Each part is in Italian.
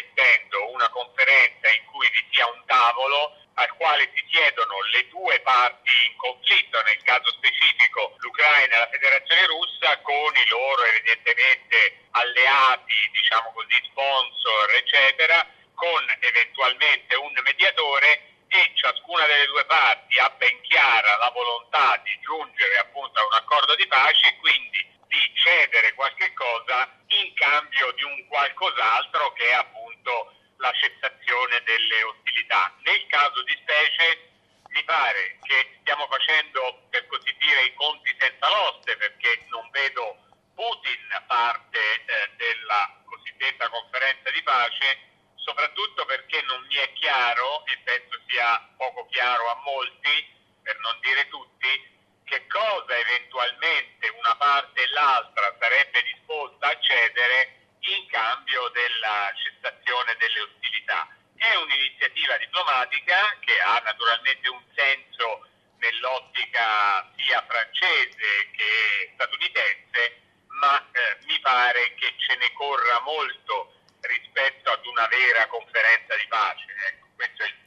intendo una conferenza in cui vi sia un tavolo al quale si siedono le due parti in conflitto, nel caso specifico l'Ucraina e la Federazione Russa, con i loro evidentemente alleati, diciamo così, sponsor, eccetera, con eventualmente un mediatore e ciascuna delle due parti ha ben chiara la volontà di giungere appunto a un accordo di pace e quindi di cedere qualche cosa in cambio di un qualcos'altro che è appunto la cessazione delle ostilità. Nel caso di specie mi pare che stiamo facendo per così dire i conti senza l'oste perché non vedo Putin parte eh, della cosiddetta conferenza di pace, soprattutto perché non mi è chiaro, e penso sia poco chiaro a molti, per non dire tutti, che cosa eventualmente una parte e l'altra sarebbe disposta a cedere in cambio della cessazione delle ostilità. È un'iniziativa diplomatica che ha naturalmente un senso nell'ottica sia francese che statunitense, ma eh, mi pare che ce ne corra molto rispetto ad una vera conferenza di pace. Ecco, questo è il.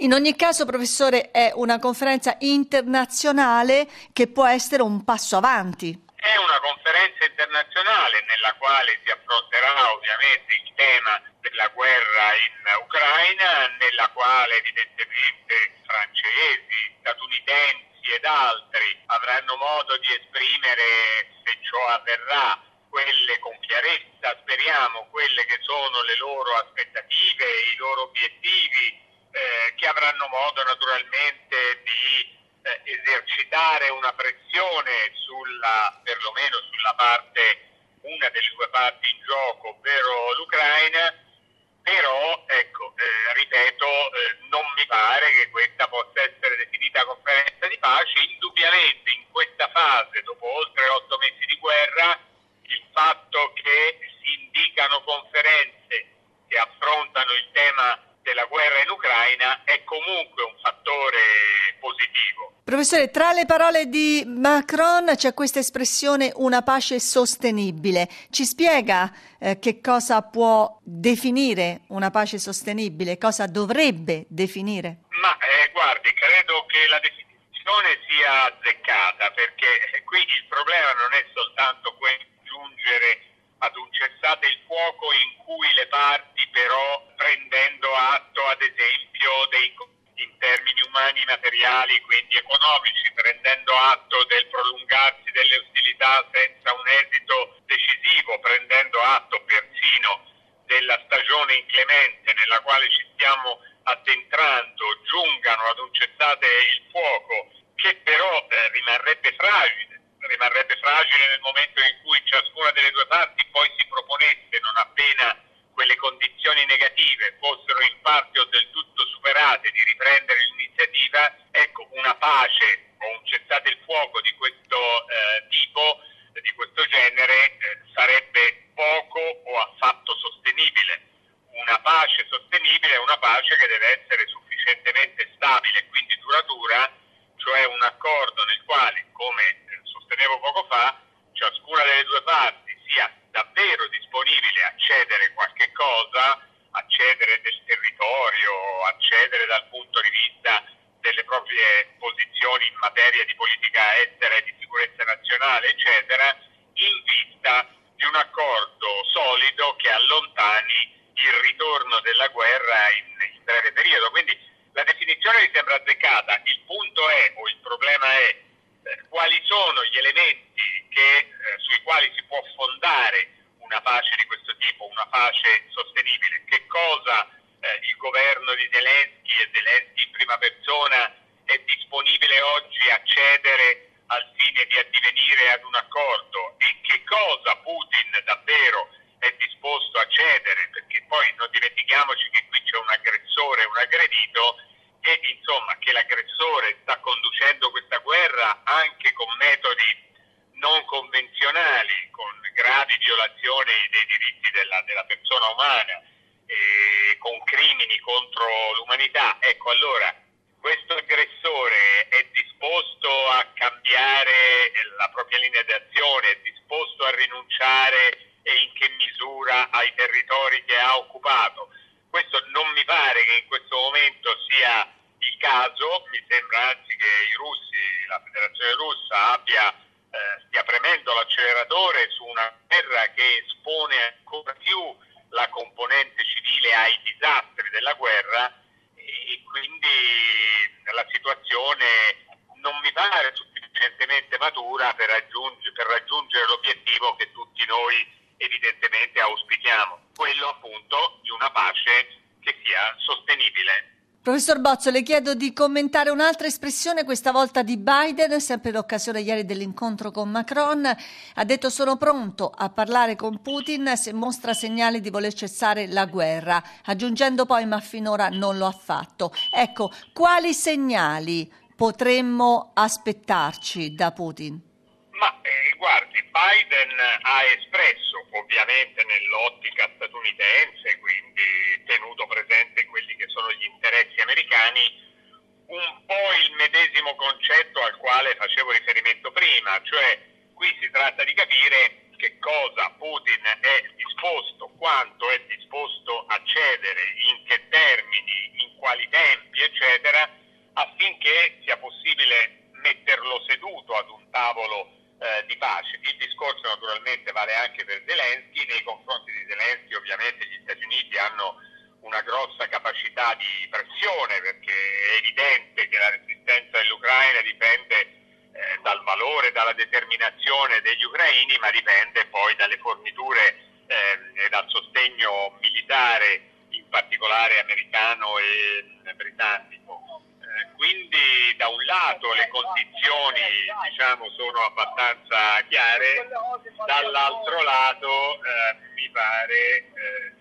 In ogni caso, professore, è una conferenza internazionale che può essere un passo avanti. È una conferenza internazionale nella quale si affronterà ovviamente il tema della guerra in Ucraina, nella quale evidentemente francesi, statunitensi ed altri avranno modo di esprimere, se ciò avverrà, quelle con chiarezza, speriamo, quelle che sono le loro aspettative, i loro obiettivi, eh, che avranno modo naturalmente di eh, esercitare una pressione sulla, perlomeno sulla parte, una delle due parti in gioco, ovvero l'Ucraina, però ecco, eh, ripeto, eh, non mi pare che questa possa essere definita conferenza di pace, indubbiamente in questa fase, dopo oltre otto mesi di guerra, il fatto che si indicano conferenze che affrontano il tema della guerra in Ucraina è comunque un fattore positivo. Professore, tra le parole di Macron c'è questa espressione una pace sostenibile. Ci spiega eh, che cosa può definire una pace sostenibile, cosa dovrebbe definire? Ma eh, guardi, credo che la definizione sia azzeccata perché qui il problema non è soltanto quello di giungere ad un cessate il fuoco in cui le parti però prendendo atto ad esempio dei in umani materiali, quindi economici, prendendo atto del prolungarsi delle ostilità senza un esito decisivo, prendendo atto persino della stagione inclemente nella quale ci stiamo addentrando, giungano ad un cessate il fuoco che però eh, rimarrebbe fragile, rimarrebbe fragile nel momento in cui ciascuna delle due parti poi si proponesse, non appena quelle condizioni negative fossero in parte o del tutto superate, di riprendere l'iniziativa, ecco, una pace o un cessate il fuoco di questo eh, tipo, di questo genere, eh, sarebbe poco o affatto sostenibile. Una pace sostenibile è una pace che deve essere sufficientemente stabile e quindi duratura, cioè un accordo nel quale, come eh, sostenevo poco fa, ciascuna delle due parti sia davvero disponibile a cedere qualche cosa, a cedere del territorio, a cedere dal punto di vista delle proprie posizioni in materia di politica estera e di sicurezza nazionale, eccetera, in vista di un accordo solido che allontani il ritorno della guerra in, in breve periodo. Quindi la definizione mi sembra azzeccata, il punto è, o il problema è, eh, quali sono gli elementi che, eh, sui quali si può fondare una pace di questo tipo, una pace sostenibile. Che cosa eh, il governo di Zelensky e Zelensky in prima persona è disponibile oggi a cedere fine di addivenire ad un accordo e che cosa Putin davvero è disposto a cedere, perché poi non dimentichiamoci che qui c'è un aggressore e un aggredito e insomma che l'aggressore sta conducendo questa guerra anche con metodi non convenzionali, con gravi violazioni dei diritti della, della persona umana, eh, con crimini contro l'umanità. Ecco, allora, questo aggressore cambiare la propria linea d'azione, è disposto a rinunciare e in che misura ai territori che ha occupato. Questo non mi pare che in questo momento sia il caso, mi sembra anzi che i russi, la federazione russa abbia, eh, stia premendo l'acceleratore su una guerra che espone ancora più la componente civile ai disastri della guerra e quindi la situazione non mi pare matura per, raggiungere, per raggiungere l'obiettivo che tutti noi evidentemente auspichiamo, quello appunto di una pace che sia sostenibile. Professor Bozzo, le chiedo di commentare un'altra espressione, questa volta di Biden, sempre in occasione ieri dell'incontro con Macron. Ha detto sono pronto a parlare con Putin se mostra segnali di voler cessare la guerra, aggiungendo poi ma finora non lo ha fatto. Ecco, quali segnali potremmo aspettarci da Putin? Ma eh, guardi, Biden ha espresso, ovviamente nell'ottica statunitense, quindi tenuto presente quelli che sono gli interessi americani, un po' il medesimo concetto al quale facevo riferimento prima, cioè qui si tratta di capire che cosa Putin è disposto, quanto è naturalmente vale anche per Zelensky, nei confronti di Zelensky ovviamente gli Stati Uniti hanno una grossa capacità di pressione perché è evidente che la resistenza dell'Ucraina dipende eh, dal valore, dalla determinazione degli ucraini, ma dipende poi dalle forniture eh, e dal sostegno militare, in particolare americano e britannico quindi da un lato le condizioni diciamo, sono abbastanza chiare, dall'altro lato eh, mi pare eh,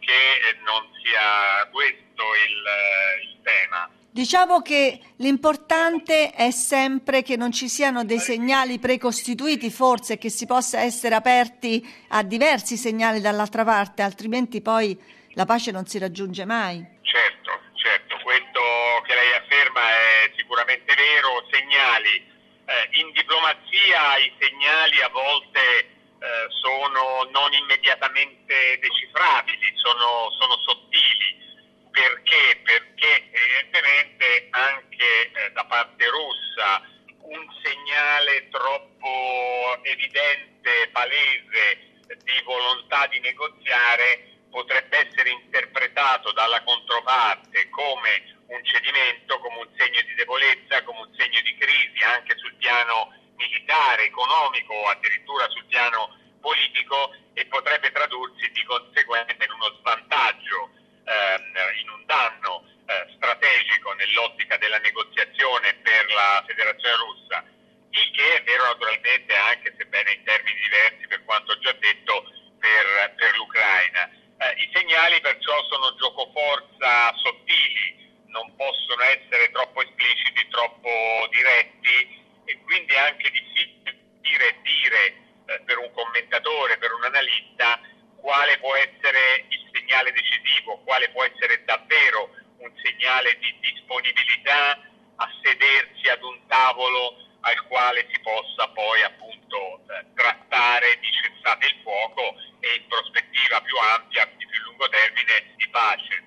che non sia questo il, il tema. Diciamo che l'importante è sempre che non ci siano dei segnali precostituiti, forse che si possa essere aperti a diversi segnali dall'altra parte, altrimenti poi la pace non si raggiunge mai. Certo, certo, questo che lei afferma è sicuramente vero, segnali. Eh, in diplomazia i segnali a volte eh, sono non immediatamente decifrabili, sono, sono sottili. Perché? Perché evidentemente anche eh, da parte russa un segnale troppo evidente, palese di volontà di negoziare potrebbe essere interpretato dalla controparte come un cedimento, come un segno di debolezza, come un segno di crisi anche sul piano militare, economico o addirittura sul piano politico sottili, non possono essere troppo espliciti, troppo diretti e quindi è anche difficile dire, dire eh, per un commentatore, per un analista, quale può essere il segnale decisivo, quale può essere davvero un segnale di disponibilità a sedersi ad un tavolo al quale si possa poi appunto eh, trattare di cessate il fuoco e in prospettiva più ampia, di più lungo termine, di pace.